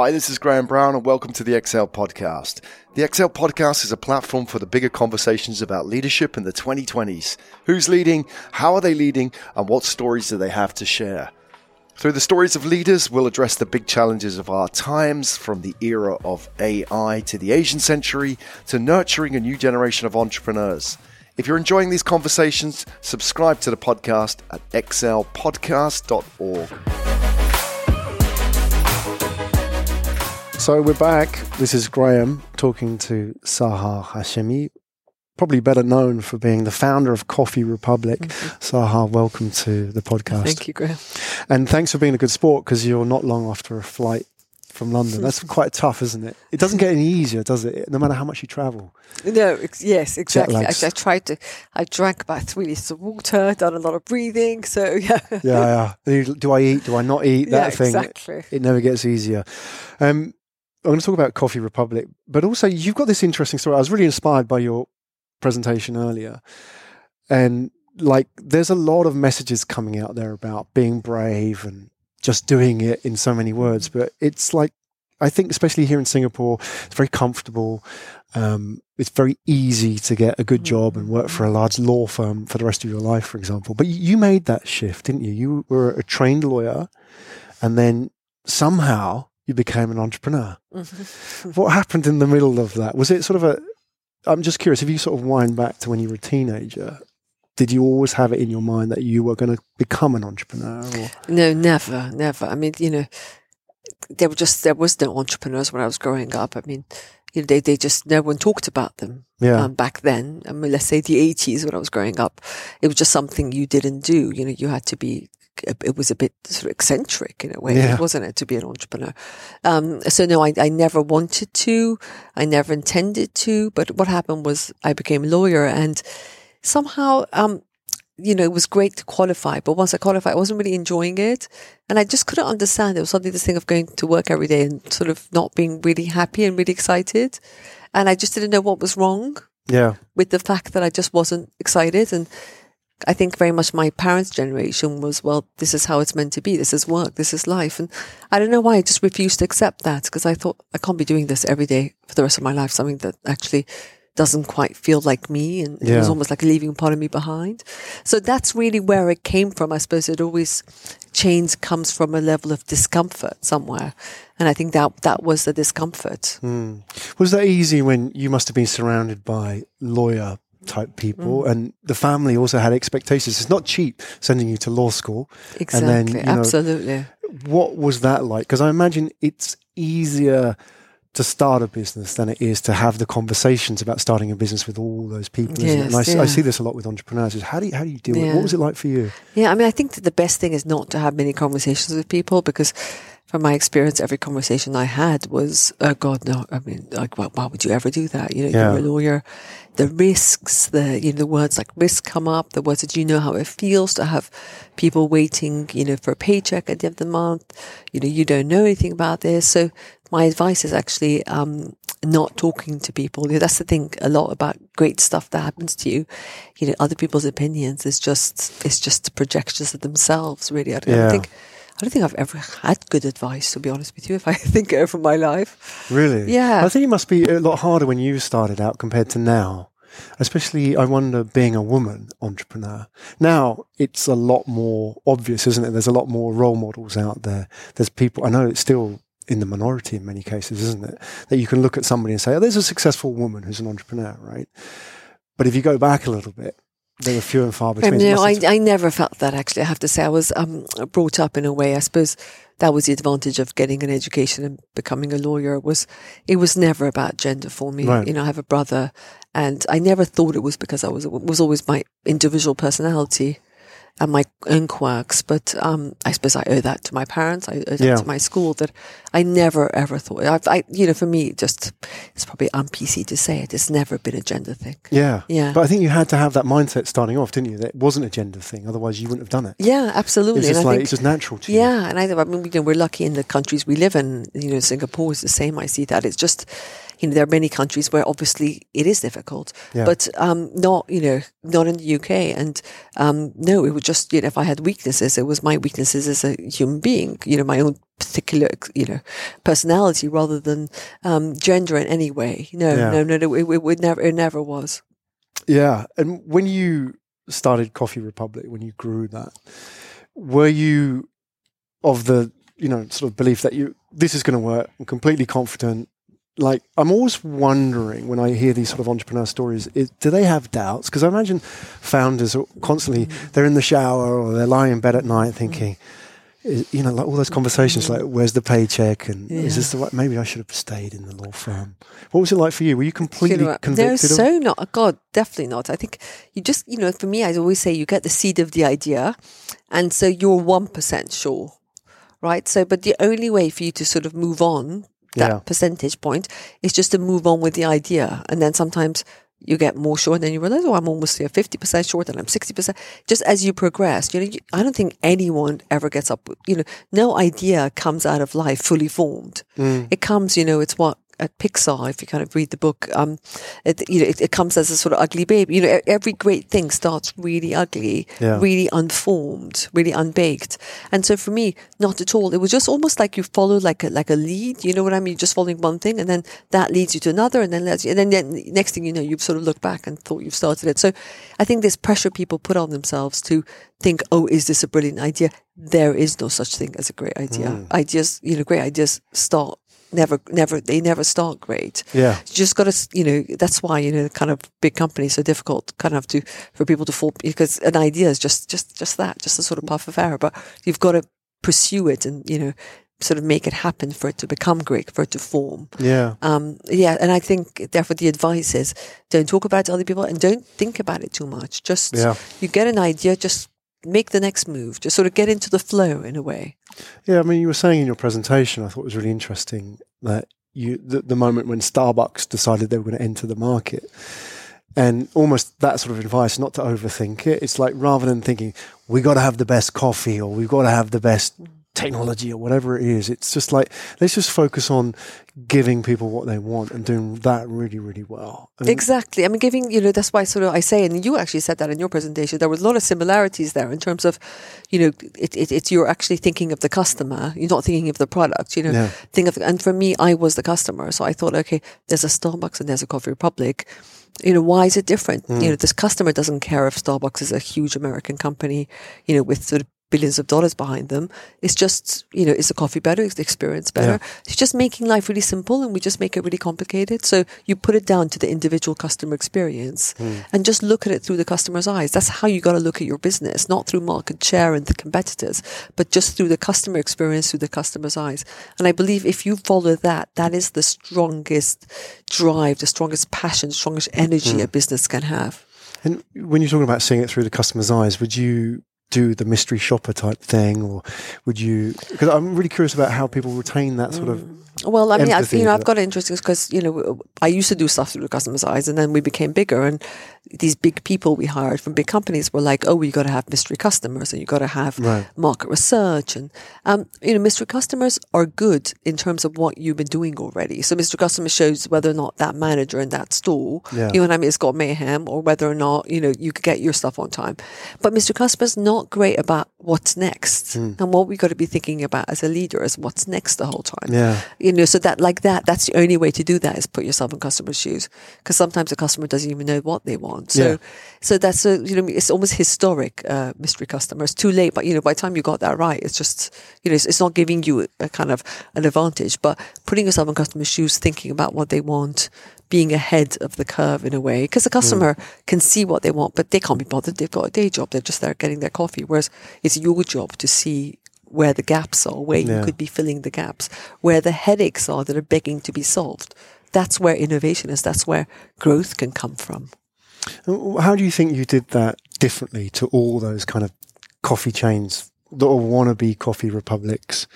Hi, this is Graham Brown, and welcome to the XL Podcast. The XL Podcast is a platform for the bigger conversations about leadership in the 2020s. Who's leading? How are they leading? And what stories do they have to share? Through the stories of leaders, we'll address the big challenges of our times, from the era of AI to the Asian century to nurturing a new generation of entrepreneurs. If you're enjoying these conversations, subscribe to the podcast at xlpodcast.org. So we're back. This is Graham talking to Sahar Hashemi, probably better known for being the founder of Coffee Republic. Mm-hmm. Sahar, welcome to the podcast. Thank you, Graham. And thanks for being a good sport because you're not long after a flight from London. That's quite tough, isn't it? It doesn't get any easier, does it? No matter how much you travel. No, ex- yes, exactly. I, I, tried to. I drank about three liters of water, done a lot of breathing. So yeah. yeah, yeah. Do I eat? Do I not eat? That yeah, thing. Exactly. It, it never gets easier. Um, I'm going to talk about Coffee Republic, but also you've got this interesting story. I was really inspired by your presentation earlier, and like there's a lot of messages coming out there about being brave and just doing it in so many words, but it's like I think, especially here in Singapore, it's very comfortable. Um, it's very easy to get a good job and work for a large law firm for the rest of your life, for example. But you made that shift, didn't you? You were a trained lawyer, and then somehow you became an entrepreneur. Mm-hmm. what happened in the middle of that? Was it sort of a? I'm just curious. If you sort of wind back to when you were a teenager, did you always have it in your mind that you were going to become an entrepreneur? Or? No, never, never. I mean, you know, there were just there was no entrepreneurs when I was growing up. I mean, you know, they they just no one talked about them. Yeah. Um, back then, I mean, let's say the 80s when I was growing up, it was just something you didn't do. You know, you had to be it was a bit sort of eccentric in a way, yeah. wasn't it, to be an entrepreneur? Um, so no, I, I never wanted to. I never intended to. But what happened was I became a lawyer and somehow, um, you know, it was great to qualify. But once I qualified, I wasn't really enjoying it. And I just couldn't understand. It was suddenly this thing of going to work every day and sort of not being really happy and really excited. And I just didn't know what was wrong. Yeah. With the fact that I just wasn't excited. And I think very much my parents' generation was, well, this is how it's meant to be. This is work. This is life. And I don't know why I just refused to accept that because I thought I can't be doing this every day for the rest of my life. Something that actually doesn't quite feel like me. And yeah. it was almost like leaving part of me behind. So that's really where it came from. I suppose it always change comes from a level of discomfort somewhere. And I think that that was the discomfort. Mm. Was that easy when you must have been surrounded by lawyer type people, mm. and the family also had expectations. It's not cheap sending you to law school. Exactly, and then, you know, absolutely. What was that like? Because I imagine it's easier to start a business than it is to have the conversations about starting a business with all those people. Yes, and I, yeah. I, see this a lot with entrepreneurs. Is how do you, how do you deal yeah. with it? What was it like for you? Yeah, I mean, I think that the best thing is not to have many conversations with people because from my experience, every conversation I had was, oh God, no. I mean, like, why, why would you ever do that? You know, yeah. you're a lawyer. The risks, the, you know, the words like risk come up, the words that you know how it feels to have people waiting, you know, for a paycheck at the end of the month. You know, you don't know anything about this. So my advice is actually, um, not talking to people. You know, that's the thing a lot about great stuff that happens to you. You know, other people's opinions is just, it's just the projections of themselves, really. I, yeah. I think, I don't think I've ever had good advice, to be honest with you, if I think over my life. Really? Yeah. I think it must be a lot harder when you started out compared to now. Especially, I wonder, being a woman entrepreneur. Now, it's a lot more obvious, isn't it? There's a lot more role models out there. There's people, I know it's still in the minority in many cases, isn't it? That you can look at somebody and say, oh, there's a successful woman who's an entrepreneur, right? But if you go back a little bit, they were few and far between. Um, no, I, I never felt that actually. I have to say, I was um, brought up in a way. I suppose that was the advantage of getting an education and becoming a lawyer. Was it was never about gender for me. Right. You know, I have a brother, and I never thought it was because I was it was always my individual personality and my own quirks. But um, I suppose I owe that to my parents. I owe that yeah. to my school. That I never ever thought. I've, I, you know, for me, just it's probably un PC to say it. It's never been a gender thing. Yeah, yeah. But I think you had to have that mindset starting off, didn't you? That it wasn't a gender thing. Otherwise, you wouldn't have done it. Yeah, absolutely. It's just like think, it's just natural to yeah, you. Yeah, and I, I mean, you know, we're lucky in the countries we live in. You know, Singapore is the same. I see that. It's just you know, there are many countries where obviously it is difficult, yeah. but um, not, you know, not in the UK. And um, no, it was just, you know, if I had weaknesses, it was my weaknesses as a human being, you know, my own particular, you know, personality rather than um, gender in any way. No, yeah. no, no, no. It, it, it never, it never was. Yeah, and when you started Coffee Republic, when you grew that, were you of the you know sort of belief that you this is going to work? I'm completely confident. Like I'm always wondering when I hear these sort of entrepreneur stories, is, do they have doubts? Because I imagine founders are constantly mm. they're in the shower or they're lying in bed at night thinking. Mm you know, like all those conversations, like where's the paycheck, and yeah. is this the right? Maybe I should have stayed in the law firm. What was it like for you? Were you completely you know, convicted? No, so of- not. God, definitely not. I think you just, you know, for me, I always say you get the seed of the idea, and so you're one percent sure, right? So, but the only way for you to sort of move on that yeah. percentage point is just to move on with the idea, and then sometimes you get more sure and then you realize, oh, I'm almost here 50% short and I'm 60%. Just as you progress, you know, you, I don't think anyone ever gets up, you know, no idea comes out of life fully formed. Mm. It comes, you know, it's what at Pixar, if you kind of read the book, um, it, you know, it, it, comes as a sort of ugly baby. You know, every great thing starts really ugly, yeah. really unformed, really unbaked. And so for me, not at all. It was just almost like you follow like a, like a lead. You know what I mean? You're just following one thing and then that leads you to another and then and then, then next thing you know, you've sort of looked back and thought you've started it. So I think this pressure people put on themselves to think, oh, is this a brilliant idea? There is no such thing as a great idea. Mm. Ideas, you know, great ideas start never, never, they never start great. Yeah. You just got to, you know, that's why, you know, kind of big companies are difficult kind of to, for people to fall, because an idea is just, just, just that, just a sort of puff of air, but you've got to pursue it and, you know, sort of make it happen for it to become great, for it to form. Yeah. Um, yeah. And I think therefore the advice is don't talk about it to other people and don't think about it too much. Just, yeah. you get an idea, just make the next move, just sort of get into the flow in a way. Yeah, I mean, you were saying in your presentation, I thought it was really interesting that you the, the moment when Starbucks decided they were going to enter the market, and almost that sort of advice, not to overthink it. It's like rather than thinking we got to have the best coffee or we've got to have the best technology or whatever it is. It's just like let's just focus on giving people what they want and doing that really, really well. I mean, exactly. I mean, giving you know that's why sort of I say, and you actually said that in your presentation. There was a lot of similarities there in terms of, you know, it, it, it's you're actually thinking of the customer. You're not thinking of the product. You know, yeah. think of and for me, I was the customer, so I thought, okay, there's a Starbucks and there's a Coffee Republic you know, why is it different? Mm. You know, this customer doesn't care if Starbucks is a huge American company, you know, with sort of billions of dollars behind them. It's just, you know, is the coffee better? Is the experience better? Yeah. It's just making life really simple and we just make it really complicated. So you put it down to the individual customer experience mm. and just look at it through the customer's eyes. That's how you got to look at your business, not through market share and the competitors, but just through the customer experience through the customer's eyes. And I believe if you follow that, that is the strongest drive, the strongest passion, strongest energy mm. a business can have. And when you're talking about seeing it through the customer's eyes, would you do the mystery shopper type thing, or would you? Because I'm really curious about how people retain that sort of mm. Well, I mean, I've, you know, I've got interesting because you know I used to do stuff through the customer's eyes, and then we became bigger, and these big people we hired from big companies were like, "Oh, you got to have mystery customers, and you got to have right. market research, and um, you know, mystery customers are good in terms of what you've been doing already. So, mystery customer shows whether or not that manager in that store, yeah. you know what I mean, has got mayhem, or whether or not you know you could get your stuff on time. But mystery customers not great about what's next, mm. and what we got to be thinking about as a leader is what's next the whole time. Yeah you know, so that like that, that's the only way to do that is put yourself in customer's shoes. Because sometimes a customer doesn't even know what they want. So, yeah. so that's a, you know, it's almost historic, uh, mystery customer. It's too late, but you know, by the time you got that right, it's just, you know, it's, it's not giving you a, a kind of an advantage, but putting yourself in customer's shoes, thinking about what they want, being ahead of the curve in a way because the customer mm. can see what they want, but they can't be bothered. They've got a day job. They're just there getting their coffee. Whereas it's your job to see where the gaps are, where yeah. you could be filling the gaps, where the headaches are that are begging to be solved. That's where innovation is. That's where growth can come from. How do you think you did that differently to all those kind of coffee chains that are wannabe coffee republics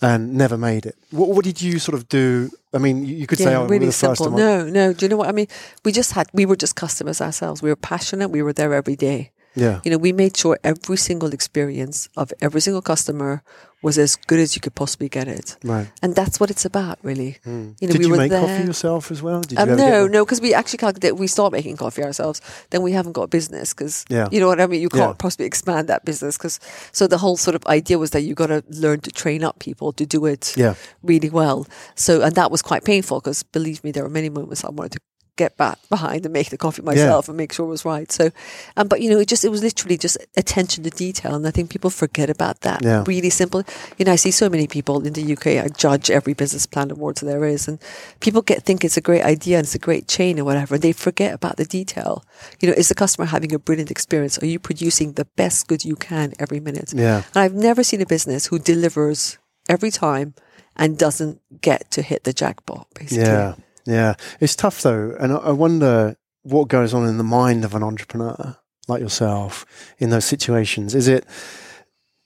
and never made it? What, what did you sort of do? I mean, you could yeah, say, "Oh, really the simple." no, no. Do you know what I mean? We just had, we were just customers ourselves. We were passionate. We were there every day Yeah. You know, we made sure every single experience of every single customer was as good as you could possibly get it. Right. And that's what it's about, really. Mm. You know, Did we you were make there- coffee yourself as well? Did you Um, no, no, because we actually calculated we start making coffee ourselves, then we haven't got business because Yeah. you know what I mean. You can't Yeah. possibly expand that business because so the whole sort of idea was that you got to learn to train up people to do it Yeah. really well. So and that was quite painful because believe me, there were many moments I wanted to get back behind and make the coffee myself and make sure it was right. So, um, but you know, it just it was literally just attention to detail, and I think people forget about that. Yeah. Really simple. You know, I see so many people in the UK. I judge every business plan awards there is, and people get think it's a great idea and it's a great chain or whatever, and they forget about the detail. You know, is the customer having a brilliant experience? Are you producing the best good you can every minute? Yeah. And I've never seen a business who delivers every time and doesn't get to hit the jackpot. Basically. Yeah. Yeah. It's tough though. And I, wonder what goes on in the mind of an entrepreneur like yourself in those situations. Is it,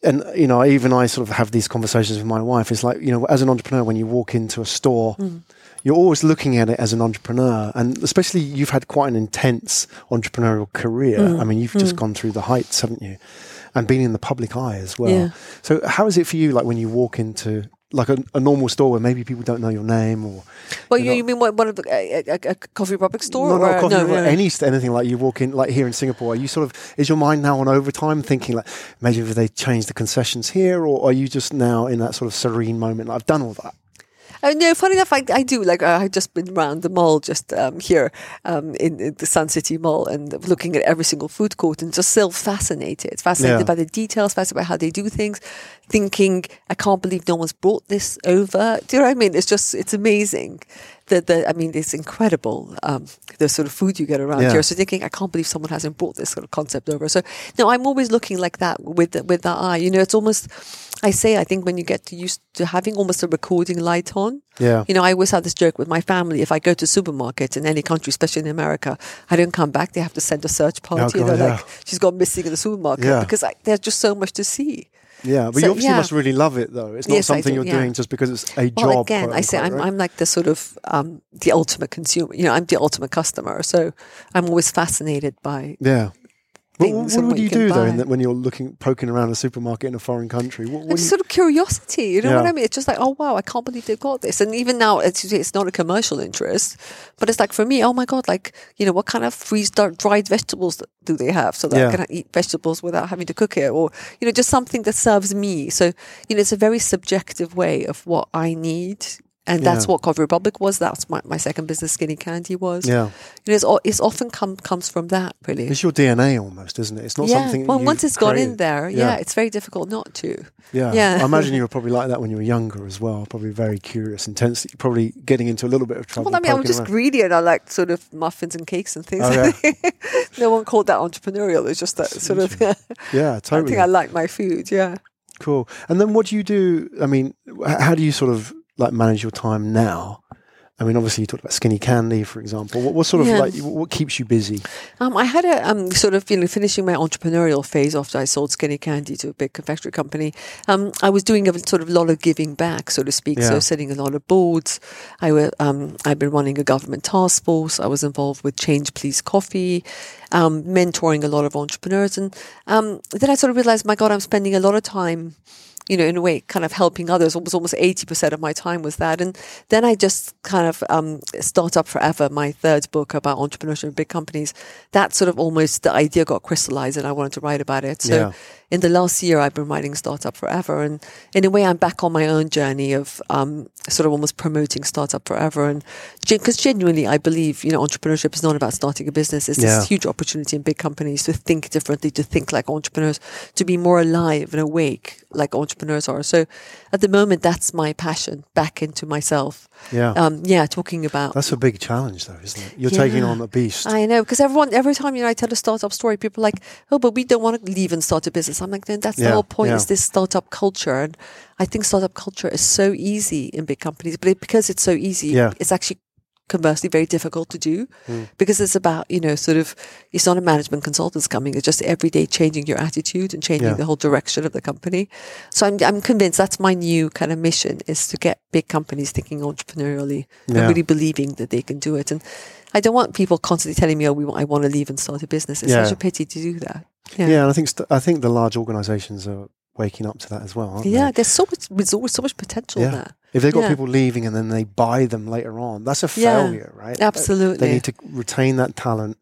and you know, even I sort of have these conversations with my wife. It's like, you know, as an entrepreneur, when you walk into a store, Mm. you're always looking at it as an entrepreneur. And especially you've had quite an intense entrepreneurial career. Mm. I mean, you've just gone through the heights, haven't you? And been in the public eye as well. Yeah. So how is it for you, like when you walk into like a, a normal store where maybe people don't know your name or Well, you you, know- you mean one of the, a, a, a coffee republic store? no, or, not coffee, no, no, any anything like you walk in, like here in Singapore. Are you sort of is your mind now on overtime, thinking like maybe if they change the concessions here, or are you just now in that sort of serene moment? I've done all that. No, funny enough, I, I do. Like, uh, I've just been around the mall just um, here um, in, in the Suntec City Mall and looking at every single food court and just still fascinated. Fascinated Yeah. by the details, fascinated by how they do things, thinking, I can't believe no one's brought this over. Do you know what I mean? It's just, it's amazing. The, the, I mean, it's incredible, um, the sort of food you get around Yeah. here. So thinking, I can't believe someone hasn't brought this sort of concept over. So, no, I'm always looking like that with, the, with that eye. You know, it's almost, I say, I think when you get to used to having almost a recording light on, Yeah, you know, I always have this joke with my family. If I go to supermarket in any country, especially in America, I don't come back. They have to send a search party. God, They're yeah. like, she's gone missing in the supermarket Yeah. because I, there's just so much to see. Yeah. But So, you obviously yeah. must really love it, though. It's not Yes, something do, you're yeah. doing just because it's a Well, job. again, I say I'm, right? I'm like the sort of um, the ultimate consumer. You know, I'm the ultimate customer. So I'm always fascinated by yeah. But what, things what would you do though in buy. that when you're looking poking around a supermarket in a foreign country? What, what It's you- sort of curiosity, you know what I mean? It's just like, oh wow, I can't believe they've got this. And even now, it's it's not a commercial interest, but it's like for me, oh my god, like you know, what kind of freeze dried vegetables do they have so that Yeah. I can eat vegetables without having to cook it, or you know, just something that serves me. So you know, it's a very subjective way of what I need. And that's Yeah. what Coffee Republic was. That's my, my second business, Skinny Candy, was. yeah, You know, it's, it's often come comes from that, really. it's your DNA almost, isn't it? It's not yeah. something. well, once it's gone in there, yeah. Yeah. it's very difficult not to. Yeah. Yeah. I imagine you were probably like that when you were younger as well. Probably very curious, intense. Probably getting into a little bit of trouble. Well, I mean, I'm just around. greedy and I like sort of muffins and cakes and things. Oh, no one called that entrepreneurial. It's just that sort of. yeah, totally. I think I like my food. Yeah. Cool. And then what do you do? I mean, how do you sort of like manage your time now? I mean, obviously you talked about skinny candy, for example. What, what sort of Yeah. like what keeps you busy? Um, I had a um, sort of you know finishing my entrepreneurial phase after I sold Skinny Candy to a big confectionery company. Um, I was doing a sort of lot of giving back, so to speak. Yeah. So setting a lot of boards. I were um, I've been running a government task force. I was involved with Change Please Coffee, um, mentoring a lot of entrepreneurs, and um, then I sort of realized, my God, I'm spending a lot of time. You know, in a way, kind of helping others. was almost eighty percent of my time was that, and then I just kind of um, start up forever. My third book about entrepreneurship in big companies. That sort of almost the idea got crystallized, and I wanted to write about it. So Yeah. in the last year, I've been writing Startup Forever, and in a way, I'm back on my own journey of um, sort of almost promoting Startup Forever, and because genuinely, I believe you know entrepreneurship is not about starting a business. It's Yeah. this huge opportunity in big companies to think differently, to think like entrepreneurs, to be more alive and awake like entrepreneurs are. So at the moment, that's my passion back into myself. Yeah. Um, yeah, talking about That's a big challenge, though, isn't it? You're taking on a beast. I know because everyone, every time you know, I tell a startup story, people are like, "Oh, but we don't want to leave and start a business." I'm like, "Then that's Yeah, the whole point. yeah. Is this startup culture?" And I think startup culture is so easy in big companies, but it, because it's so easy, Yeah. it's actually conversely very difficult to do Mm. because it's about you know sort of it's not a management consultants coming it's just every day changing your attitude and changing Yeah. the whole direction of the company so I'm, I'm convinced that's my new kind of mission is to get big companies thinking entrepreneurially Yeah. and really believing that they can do it and I don't want people constantly telling me, "Oh, we want, I want to leave and start a business." It's Yeah. such a pity to do that. Yeah, yeah and I think st- I think the large organisations are waking up to that as well. yeah, they? there's so much there's always so much potential Yeah. there. If they've got Yeah. people leaving and then they buy them later on, that's a Yeah, failure, right? Absolutely. They need to retain that talent.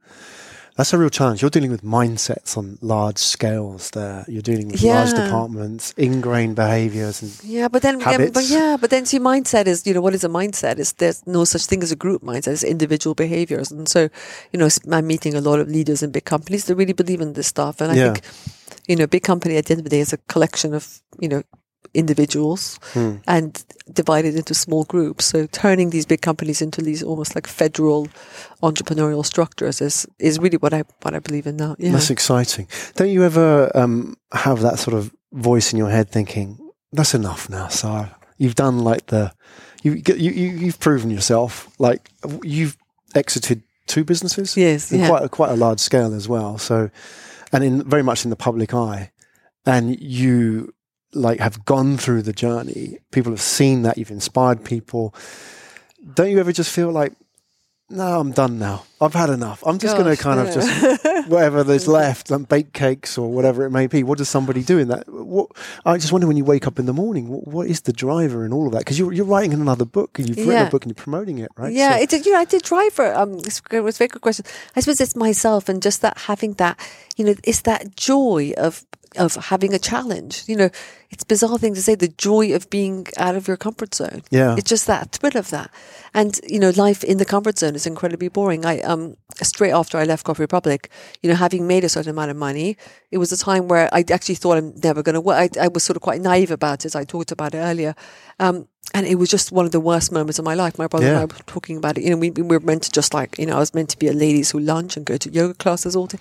That's a real challenge. You're dealing with mindsets on large scales there. You're dealing with large departments, ingrained behaviors and Yeah, but then, um, but yeah, but then see, mindset is, you know, what is a mindset? Is there's no such thing as a group mindset. It's individual behaviors, and so, you know, I'm meeting a lot of leaders in big companies that really believe in this stuff, and I Yeah. think, you know, a big company at the end of the day is a collection of, you know, individuals Hmm. and divided into small groups. So turning these big companies into these almost like federal entrepreneurial structures is is really what I what I believe in now. Yeah. that's exciting. Don't you ever um, have that sort of voice in your head thinking, that's enough now, Sahar. You've done like the, you, you, you, you've proven yourself. Like you've exited two businesses. Yes. in Yeah. quite a, quite a large scale as well. So, and in very much in the public eye, and you like have gone through the journey. People have seen that you've inspired people. Don't you ever just feel like, no, I'm done now. I've had enough. I'm just going to kind of just whatever there's left, like bake cakes or whatever it may be. What does somebody do in that? What I just wonder when you wake up in the morning, what, what is the driver in all of that? Because you're you're writing another book and you've written Yeah. a book and you're promoting it, right? Yeah, So- it did. You know, I did driver. Um, it's- it was a very good question. I suppose it's myself and just that having that, you know, it's that joy of of having a challenge. You know, it's a bizarre thing to say. The joy of being out of your comfort zone. yeah. It's just that thrill of that. And, you know, life in the comfort zone is incredibly boring. I, um, straight after I left Coffee Republic, you know, having made a certain amount of money, it was a time where I actually thought I'm never going to work. I, I was sort of quite naive about it. As I talked about it earlier. Um, and it was just one of the worst moments of my life. My brother and I were talking about it. You know, we, we were meant to just like, you know, I was meant to be a ladies who lunch and go to yoga classes all day.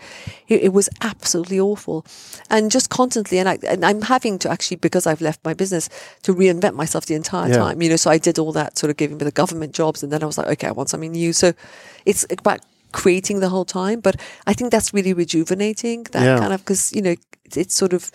It, it was absolutely awful. And just constantly, and, I, and I'm having to actually, because I've left my business, to reinvent myself the entire Yeah. time. You know, so I did all that sort of giving me the government jobs. And then I was like, okay, I want something new. So it's about creating the whole time. But I think that's really rejuvenating. That Yeah. kind of, because, you know, it's sort of,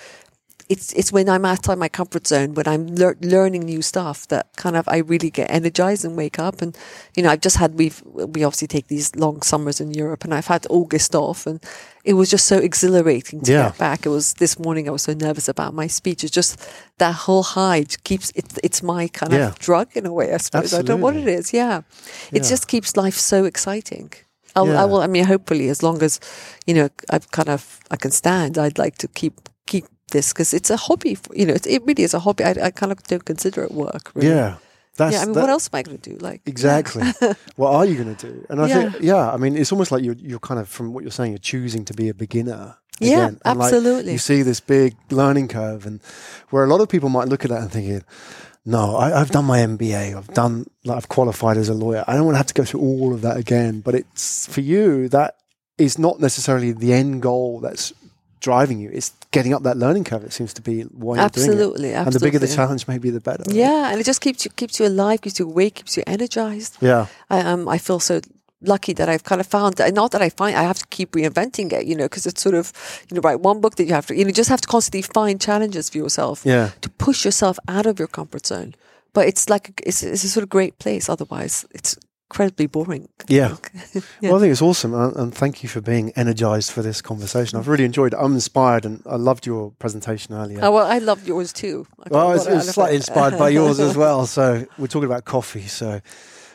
it's it's when I'm outside my comfort zone, when I'm lear- learning new stuff, that kind of I really get energized and wake up. And you know, I've just had we've we obviously take these long summers in Europe, and I've had August off, and it was just so exhilarating to Yeah. get back. It was this morning. I was so nervous about my speech. It's just that whole high keeps it's it's my kind Yeah. of drug in a way. I suppose I don't know what it is. Yeah, it Yeah. just keeps life so exciting. I'll. I will. I mean, hopefully, as long as you know, I've kind of I can stand. I'd like to keep keep this because it's a hobby. For, you know, it, it really is a hobby. I, I kind of don't consider it work. Really. Yeah. That's, yeah. I mean, that- what else am I going to do? Like Exactly. what are you going to do? And I Yeah. think, yeah, I mean, it's almost like you're, you're kind of, from what you're saying, you're choosing to be a beginner. Yeah, again. And, like, absolutely. you see this big learning curve, and where a lot of people might look at that and thinking, no, I, I've done my MBA, I've done, like, I've qualified as a lawyer. I don't want to have to go through all of that again. But it's for you, that is not necessarily the end goal that's driving you. It's getting up that learning curve. It seems to be why you're doing it. absolutely, absolutely. And the bigger the challenge, maybe the better. right? Yeah, and it just keeps you keeps you alive, keeps you awake, keeps you energized. Yeah. I um I feel so lucky that I've kind of found that not that I find I have to keep reinventing it, you know, because it's sort of you know write one book that you have to you know just have to constantly find challenges for yourself Yeah. to push yourself out of your comfort zone. But it's like it's it's a sort of great place. Otherwise, it's incredibly boring. I Yeah. Well, I think it's awesome, and, and thank you for being energized for this conversation. I've really enjoyed it. I'm inspired, and I loved your presentation earlier. Oh, well, I loved yours too. I well, got it's, a lot it's out of slightly inspired by yours as well. So we're talking about coffee. So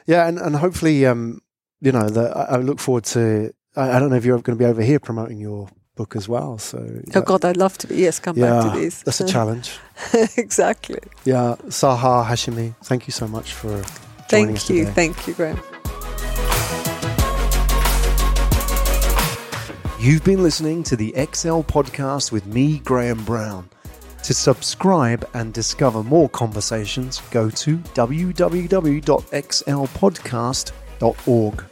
yeah, and, and hopefully, um, you know, the, I, I look forward to. I, I don't know if you're going to be over here promoting your book as well. So Oh God, I'd love to be. Yes, come back to these. that's a challenge. exactly. Yeah, Sahar Hashemi, thank you so much for Thank you. today. Thank you, Graham. You've been listening to the XL podcast with me, Graham Brown. To subscribe and discover more conversations, go to www.xlpodcast.org.